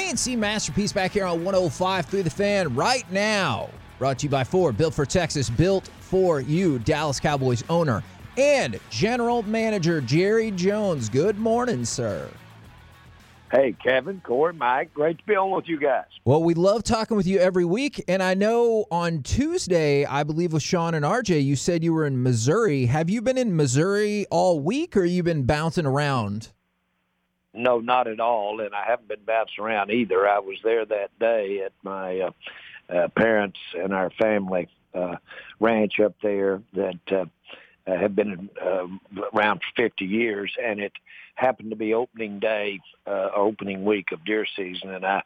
K&C Masterpiece back here on 105 through the fan right now. Brought to you by Ford, built for Texas, built for you. Dallas Cowboys owner and general manager Jerry Jones. Good morning, sir. Hey, Kevin, Corey, Mike, great to be on with you guys. Well, we love talking with you every week. And I know on Tuesday, I believe with Sean and RJ, you said you were in Missouri. Have you been in Missouri all week or you been bouncing around? No, not at all. And I haven't been bouncing around either. I was there that day at my uh, uh, parents and our family uh, ranch up there that uh, uh, have been uh, around for 50 years, and it happened to be opening day, uh, opening week of deer season, and I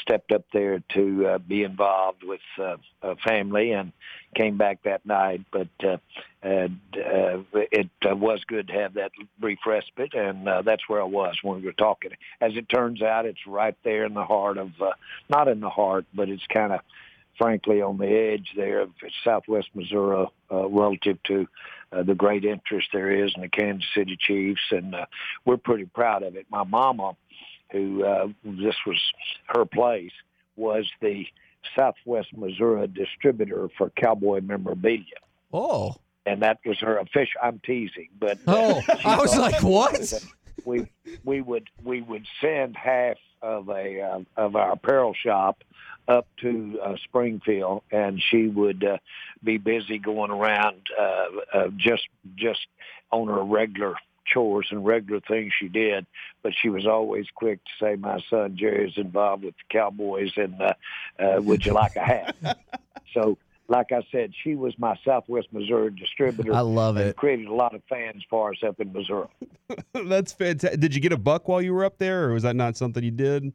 stepped up there to uh, be involved with uh, a family and came back that night. But uh, and, uh, it uh, was good to have that brief respite, and uh, that's where I was when we were talking. As it turns out, it's right there in the heart of, uh, not in the heart, but it's kind of frankly on the edge there of southwest Missouri uh, relative to uh, the great interest there is in the Kansas City Chiefs, and uh, we're pretty proud of it. My mama, who uh, this was her place, was the Southwest Missouri distributor for cowboy memorabilia. Oh. And that was her official. I'm teasing, but uh, oh, I was like, what? We we would we would send half of a uh, of our apparel shop up to uh, Springfield, and she would uh, be busy going around uh, uh, just just on her regular chores and regular things she did. But she was always quick to say, "My son Jerry is involved with the Cowboys, and uh, uh, would you like a hat?" so. Like I said, she was my Southwest Missouri distributor. I love it. Created a lot of fans for us up in Missouri. That's fantastic. Did you get a buck while you were up there, or was that not something you did?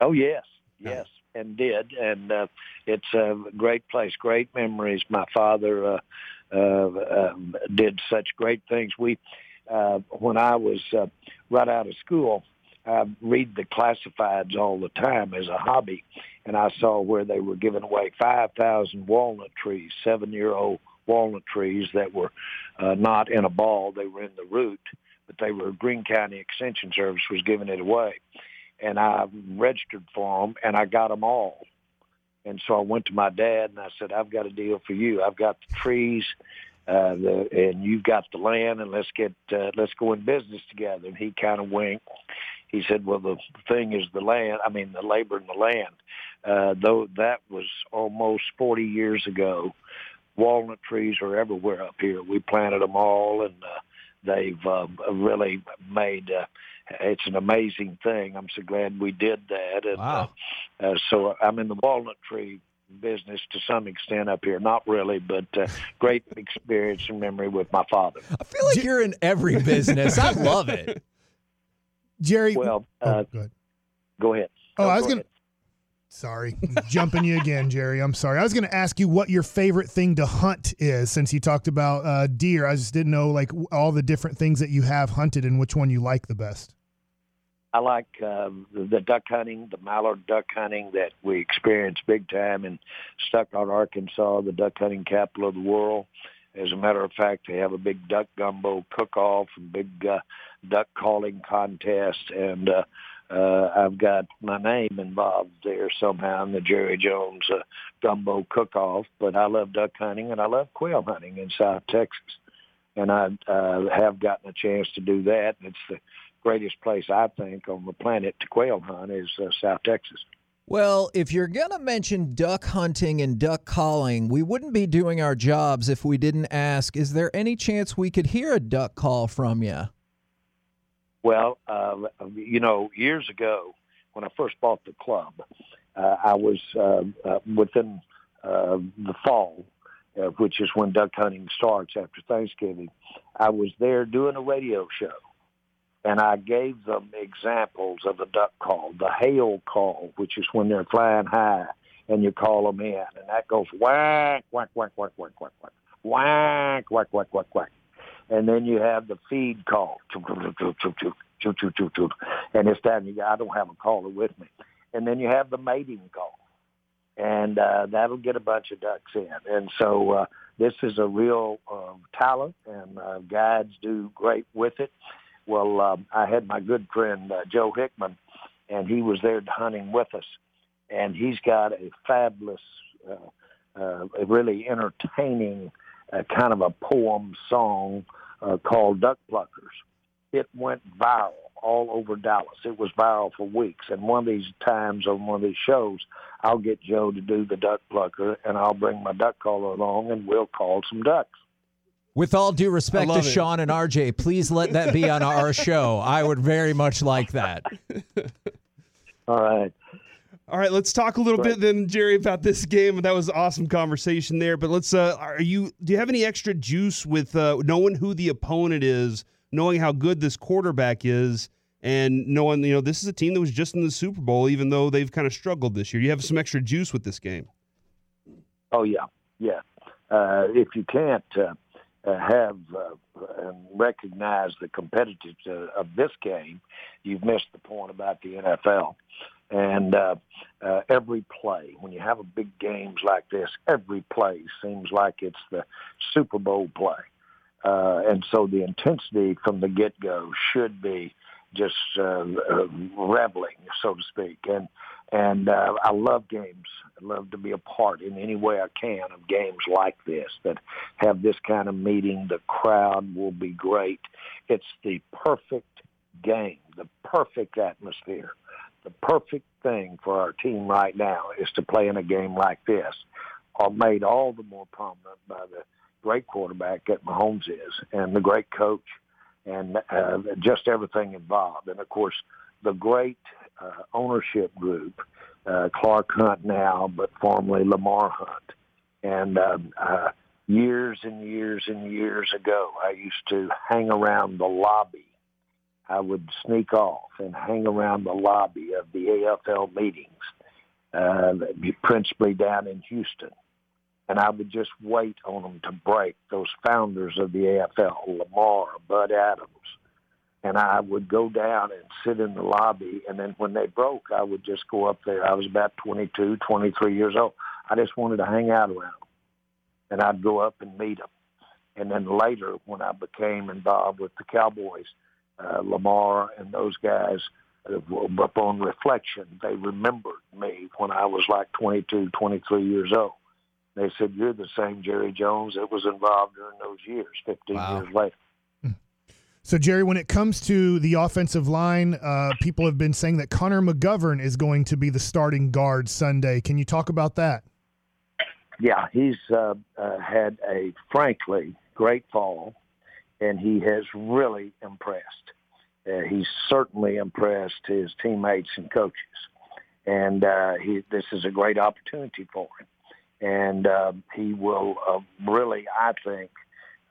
Oh yes, yes, and did, and uh, it's a great place, great memories. My father uh, uh, um, did such great things. We, uh, when I was uh, right out of school, I read the classifieds all the time as a hobby, and I saw where they were giving away five thousand walnut trees, seven-year-old walnut trees that were uh, not in a ball; they were in the root, but they were Greene County Extension Service was giving it away and I registered for them, and I got them all. And so I went to my dad and I said, "I've got a deal for you. I've got the trees, uh, the, and you've got the land, and let's get uh, let's go in business together." And he kind of winked. He said, "Well, the thing is the land. I mean, the labor and the land. Uh, though that was almost 40 years ago. Walnut trees are everywhere up here. We planted them all, and uh, they've uh, really made." Uh, it's an amazing thing. I'm so glad we did that. And, wow. Uh, uh, so I'm in the walnut tree business to some extent up here. Not really, but uh, great experience and memory with my father. I feel like you're in every business. I love it. Jerry. Well, oh, uh, go ahead. Go ahead. Oh, No, I was go going to. ahead. Sorry, jumping you again, Jerry. I'm sorry. I was going to ask you what your favorite thing to hunt is, since you talked about uh, deer. I just didn't know like all the different things that you have hunted and which one you like the best. I like um, the, the duck hunting, the mallard duck hunting that we experienced big time in Stuttgart, Arkansas, the duck hunting capital of the world. As a matter of fact, they have a big duck gumbo cook-off and big uh, duck calling contest, and uh, uh, I've got my name involved there somehow in the Jerry Jones uh, gumbo cook-off. But I love duck hunting and I love quail hunting in South Texas, and I uh, have gotten a chance to do that. It's the greatest place I think on the planet to quail hunt is uh, South Texas. Well, if you're going to mention duck hunting and duck calling, we wouldn't be doing our jobs if we didn't ask is there any chance we could hear a duck call from you? Well, uh, you know, years ago when I first bought the club, uh, I was uh, uh, within uh, the fall, uh, which is when duck hunting starts after Thanksgiving. I was there doing a radio show, and I gave them examples of the duck call, the hail call, which is when they're flying high and you call them in, and that goes whack, whack, whack, whack, whack, whack, whack, whack, whack, whack, whack, whack. And then you have the feed call, and it's time You, I don't have a caller with me. And then you have the mating call, and uh, that'll get a bunch of ducks in. And so uh, this is a real uh, talent, and uh, guides do great with it. Well, um, I had my good friend uh, Joe Hickman, and he was there hunting with us. And he's got a fabulous, uh, uh, really entertaining uh, kind of a poem song uh, called Duck Pluckers. It went viral all over Dallas. It was viral for weeks. And one of these times on one of these shows, I'll get Joe to do the duck plucker, and I'll bring my duck caller along, and we'll call some ducks. With all due respect to it. Sean and RJ, please let that be on our show. I would very much like that. All right. All right, let's talk a little Right. bit then, Jerry, about this game. That was an awesome conversation there. But let's. Uh, are you? Do you have any extra juice with uh, knowing who the opponent is, knowing how good this quarterback is, and knowing you know this is a team that was just in the Super Bowl, even though they've kind of struggled this year. Do you have some extra juice with this game? Oh yeah, yeah. Uh, if you can't uh, uh, have uh, and recognize the competitiveness of this game, you've missed the point about the NFL. And uh, uh, every play, when you have a big games like this, every play seems like it's the Super Bowl play. Uh, and so the intensity from the get-go should be just uh, uh, reveling, so to speak. And and uh, I love games. I love to be a part in any way I can of games like this that have this kind of meeting. The crowd will be great. It's the perfect game, the perfect atmosphere. The perfect thing for our team right now is to play in a game like this, are made all the more prominent by the great quarterback that Mahomes is and the great coach and uh, just everything involved. And of course, the great uh, ownership group, uh, Clark Hunt now, but formerly Lamar Hunt. And um, uh, years and years and years ago, I used to hang around the lobby. I would sneak off and hang around the lobby of the AFL meetings, uh, principally down in Houston. And I would just wait on them to break, those founders of the AFL, Lamar, Bud Adams, and I would go down and sit in the lobby. And then when they broke, I would just go up there. I was about 22, 23 years old. I just wanted to hang out around them. And I'd go up and meet them. And then later, when I became involved with the Cowboys, uh, Lamar and those guys, uh, upon reflection, they remembered me when I was like 22, 23 years old. They said, "You're the same Jerry Jones that was involved during those years." 15 Wow. years later. So, Jerry, when it comes to the offensive line, uh, people have been saying that Connor McGovern is going to be the starting guard Sunday. Can you talk about that? Yeah, he's uh, uh, had a frankly great fall, and he has really impressed. Uh, he's certainly impressed his teammates and coaches, and uh, he, this is a great opportunity for him. And uh, he will uh, really, I think,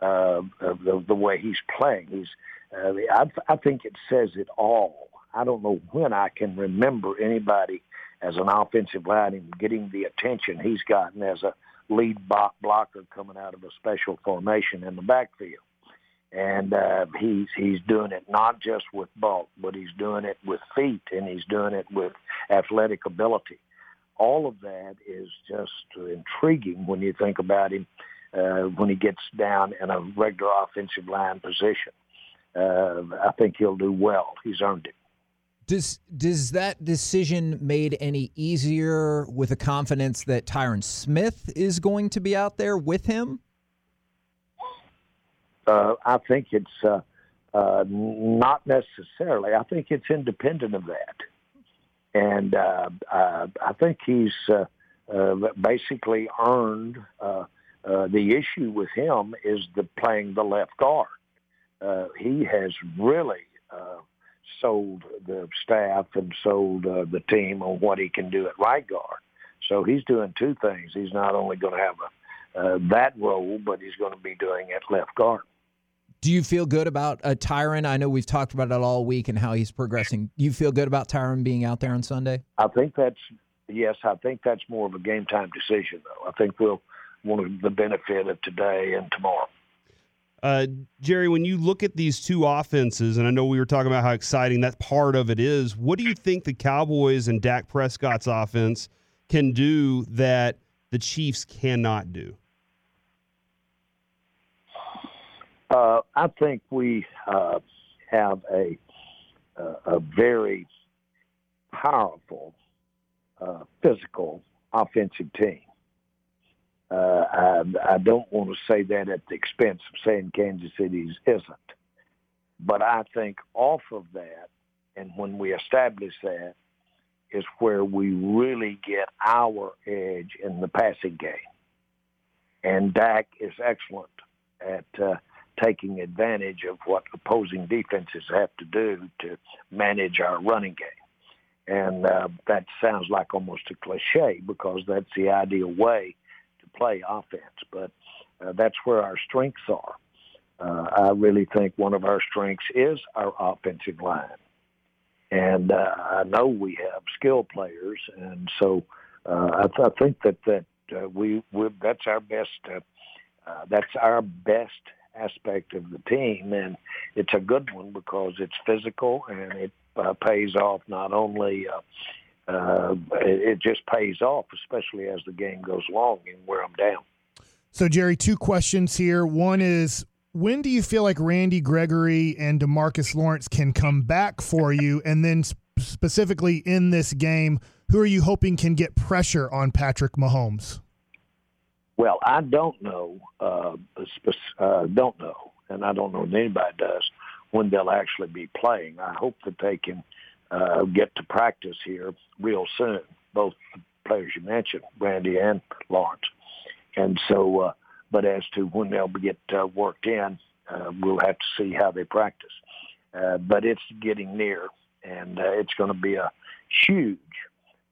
uh, the, the way he's playing. He's, uh, I, I think it says it all. I don't know when I can remember anybody as an offensive lineman getting the attention he's gotten as a lead block blocker coming out of a special formation in the backfield. And uh, he's he's doing it not just with bulk, but he's doing it with feet, and he's doing it with athletic ability. All of that is just intriguing when you think about him uh, when he gets down in a regular offensive line position. Uh, I think he'll do well. He's earned it. Does does that decision made any easier with the confidence that Tyron Smith is going to be out there with him? Uh, I think it's uh, uh, not necessarily. I think it's independent of that, and uh, uh, I think he's uh, uh, basically earned. Uh, the issue with him is the playing the left guard. Uh, he has really uh, sold the staff and sold uh, the team on what he can do at right guard. So he's doing two things. He's not only going to have a, uh, that role, but he's going to be doing it left guard. Do you feel good about uh, Tyron? I know we've talked about it all week and how he's progressing. You feel good about Tyron being out there on Sunday? I think that's yes. I think that's more of a game time decision, though. I think we'll want the benefit of today and tomorrow. Uh, Jerry, when you look at these two offenses, and I know we were talking about how exciting that part of it is, what do you think the Cowboys and Dak Prescott's offense can do that the Chiefs cannot do? Uh, I think we uh, have a a very powerful, uh, physical offensive team. Uh, I, I don't want to say that at the expense of saying Kansas City's isn't. But I think off of that, and when we establish that, is where we really get our edge in the passing game. And Dak is excellent at uh, taking advantage of what opposing defenses have to do to manage our running game. And uh, that sounds like almost a cliche because that's the ideal way play offense. But uh, that's where our strengths are. Uh, I really think one of our strengths is our offensive line. And uh, I know we have skilled players, and so uh, I, th- I think that that uh, we we that's our best uh, uh, that's our best aspect of the team, and it's a good one because it's physical and it uh, pays off not only. Uh, uh, it, it just pays off, especially as the game goes along and wear them down. So, Jerry, two questions here. One is when do you feel like Randy Gregory and Demarcus Lawrence can come back for you? And then specifically in this game, who are you hoping can get pressure on Patrick Mahomes? Well, I don't know. Uh, uh, don't know, and I don't know if anybody does when they'll actually be playing. I hope that they can uh, get to practice here real soon. Both players you mentioned, Randy and Lawrence, and so. Uh, but as to when they'll get uh, worked in, uh, we'll have to see how they practice. Uh, but it's getting near, and uh, it's going to be a huge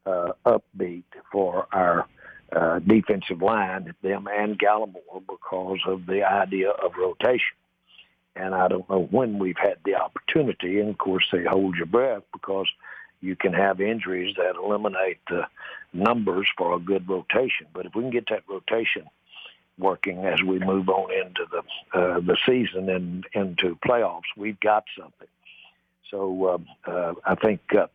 uh, upbeat for our uh, defensive line, them and Gallimore, because of the idea of rotation. And I don't know when we've had the opportunity. And of course, they hold your breath because you can have injuries that eliminate the numbers for a good rotation. But if we can get that rotation working as we move on into the uh, the season and into playoffs. We've got something. So um, uh, I think uh,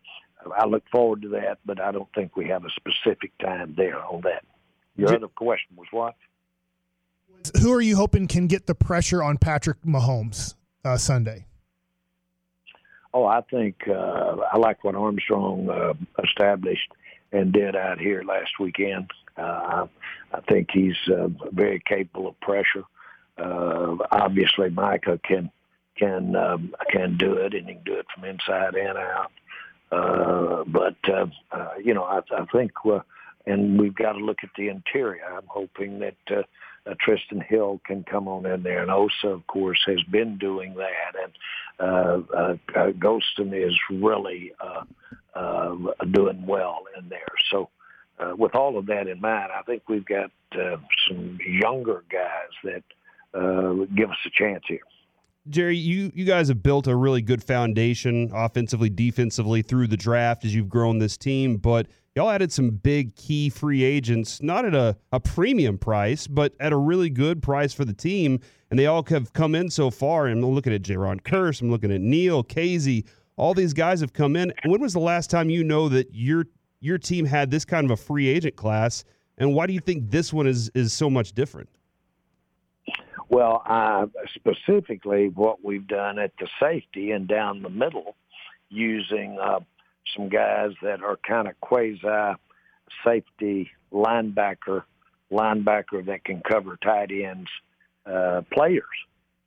I look forward to that, but I don't think we have a specific time there on that. Your other question was what? Who are you hoping can get the pressure on Patrick Mahomes uh, Sunday? Oh, I think uh, I like what Armstrong uh, established and did out here last weekend. Uh, I think he's uh, very capable of pressure. Uh, obviously, Micah can can um, can do it, and he can do it from inside and out. Uh, but uh, uh, you know, I, I think, uh, and we've got to look at the interior. I'm hoping that uh, uh, Trysten Hill can come on in there, and Osa, of course, has been doing that, and uh, uh, uh, Golston is really uh, uh, doing well in there. So uh, with all of that in mind, I think we've got uh, some younger guys that uh, give us a chance here. Jerry, you, you guys have built a really good foundation offensively, defensively through the draft as you've grown this team, but y'all added some big key free agents, not at a, a premium price, but at a really good price for the team. And they all have come in so far. I'm looking at Jayron Kearse, I'm looking at Neal, Kazee. All these guys have come in. When was the last time you know that your your team had this kind of a free agent class, and why do you think this one is is so much different? Well, uh, specifically, what we've done at the safety and down the middle, using uh, some guys that are kind of quasi safety linebacker, linebacker that can cover tight ends uh, players,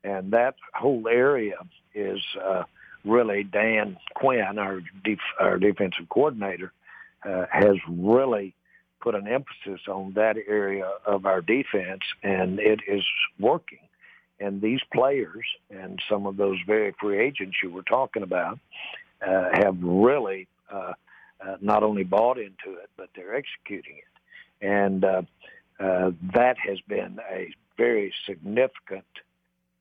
and that whole area is uh, really Dan Quinn, our def- our defensive coordinator, uh, has really put an emphasis on that area of our defense, and it is working. And these players and some of those very free agents you were talking about uh, have really uh, uh, not only bought into it, but they're executing it. And uh, uh, that has been a very significant,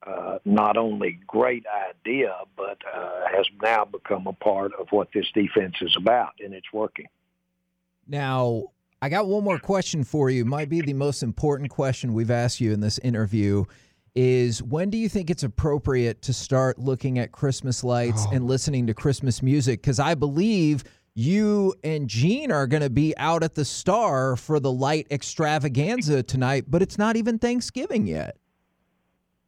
uh, not only great idea, but has now become a part of what this defense is about, and it's working. Now, I got one more question for you. Might be the most important question we've asked you in this interview is when do you think it's appropriate to start looking at Christmas lights oh. and listening to Christmas music? Because I believe you and Gene are going to be out at the Star for the light extravaganza tonight, but it's not even Thanksgiving yet.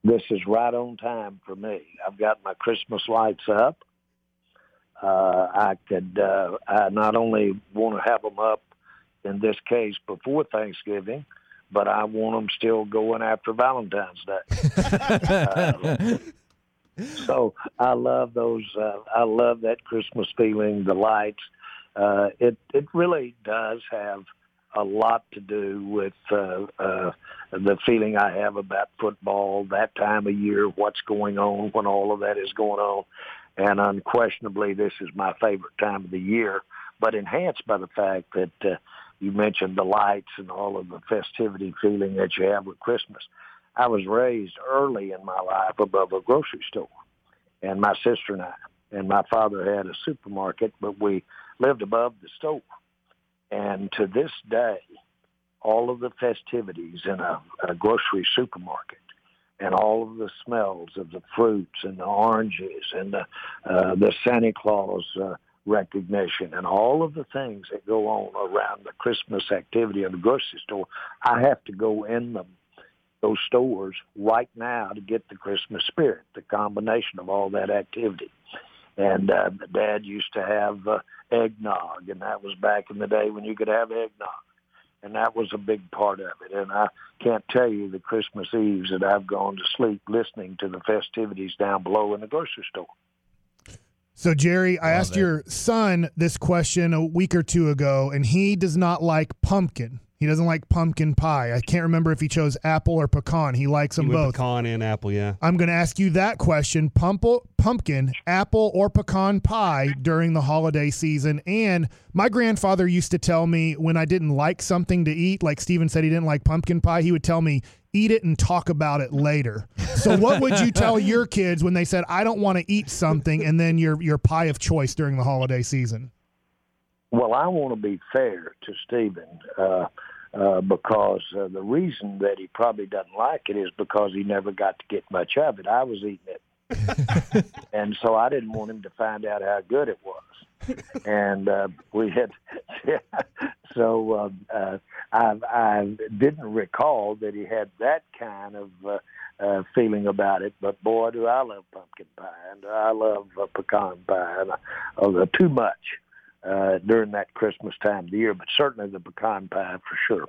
This is right on time for me. I've got my Christmas lights up. uh, I could uh, I not only want to have them up in this case before Thanksgiving, but I want them still going after Valentine's Day. uh, so I love those. Uh, I love that Christmas feeling, the lights. Uh, it it really does have a lot to do with uh, uh, the feeling I have about football that time of year, what's going on when all of that is going on, and unquestionably, this is my favorite time of the year. But enhanced by the fact that uh, you mentioned the lights and all of the festivity feeling that you have with Christmas. I was raised early in my life above a grocery store, and my sister and I, and my father had a supermarket, but we lived above the store. And to this day, all of the festivities in a, a grocery supermarket and all of the smells of the fruits and the oranges and the, uh, the Santa Claus uh, recognition and all of the things that go on around the Christmas activity in the grocery store, I have to go in them those stores right now to get the Christmas spirit, the combination of all that activity. And uh, Dad used to have uh, eggnog, and that was back in the day when you could have eggnog. And that was a big part of it. And I can't tell you the Christmas Eves that I've gone to sleep listening to the festivities down below in the grocery store. So, Jerry, I Love asked it. your son this question a week or two ago, and he does not like pumpkin. He doesn't like pumpkin pie. I can't remember if he chose apple or pecan. He likes them With both. pecan and apple, yeah. I'm going to ask you that question Pumple, pumpkin, apple, or pecan pie during the holiday season. And my grandfather used to tell me when I didn't like something to eat, like Stephen said he didn't like pumpkin pie, he would tell me, eat it and talk about it later. So, what would you tell your kids when they said, I don't want to eat something, and then your, your pie of choice during the holiday season? Well, I want to be fair to Stephen uh, uh, because uh, the reason that he probably doesn't like it is because he never got to get much of it. I was eating it, and so I didn't want him to find out how good it was. and uh, we had, so um, uh, I, I didn't recall that he had that kind of uh, uh, feeling about it. But boy, do I love pumpkin pie, and I love uh, pecan pie, and uh, too much uh, during that Christmas time of the year, but certainly the pecan pie for sure.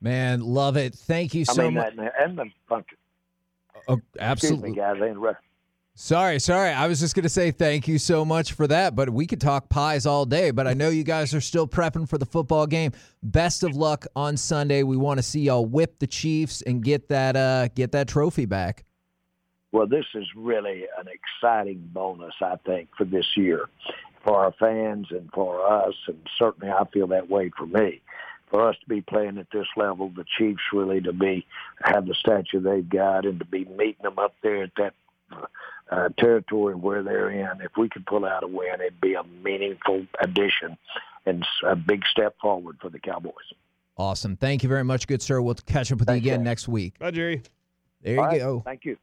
Man, love it. Thank you I so mean, much. and the pumpkin. Oh, Excuse absolutely. me, guys. I interrupted. Sorry, sorry. I was just going to say thank you so much for that, but we could talk pies all day. But I know you guys are still prepping for the football game. Best of luck on Sunday. We want to see y'all whip the Chiefs and get that uh get that trophy back. Well, this is really an exciting bonus, I think, for this year, for our fans and for us, and certainly I feel that way for me. For us to be playing at this level, the Chiefs really to be have the stature they've got, and to be meeting them up there at that uh, territory where they're in. If we could pull out a win, it'd be a meaningful addition and a big step forward for the Cowboys. Awesome. Thank you very much, good sir. We'll catch up with you again Jay. next week. Bye, Jerry. There you All right. go. Thank you.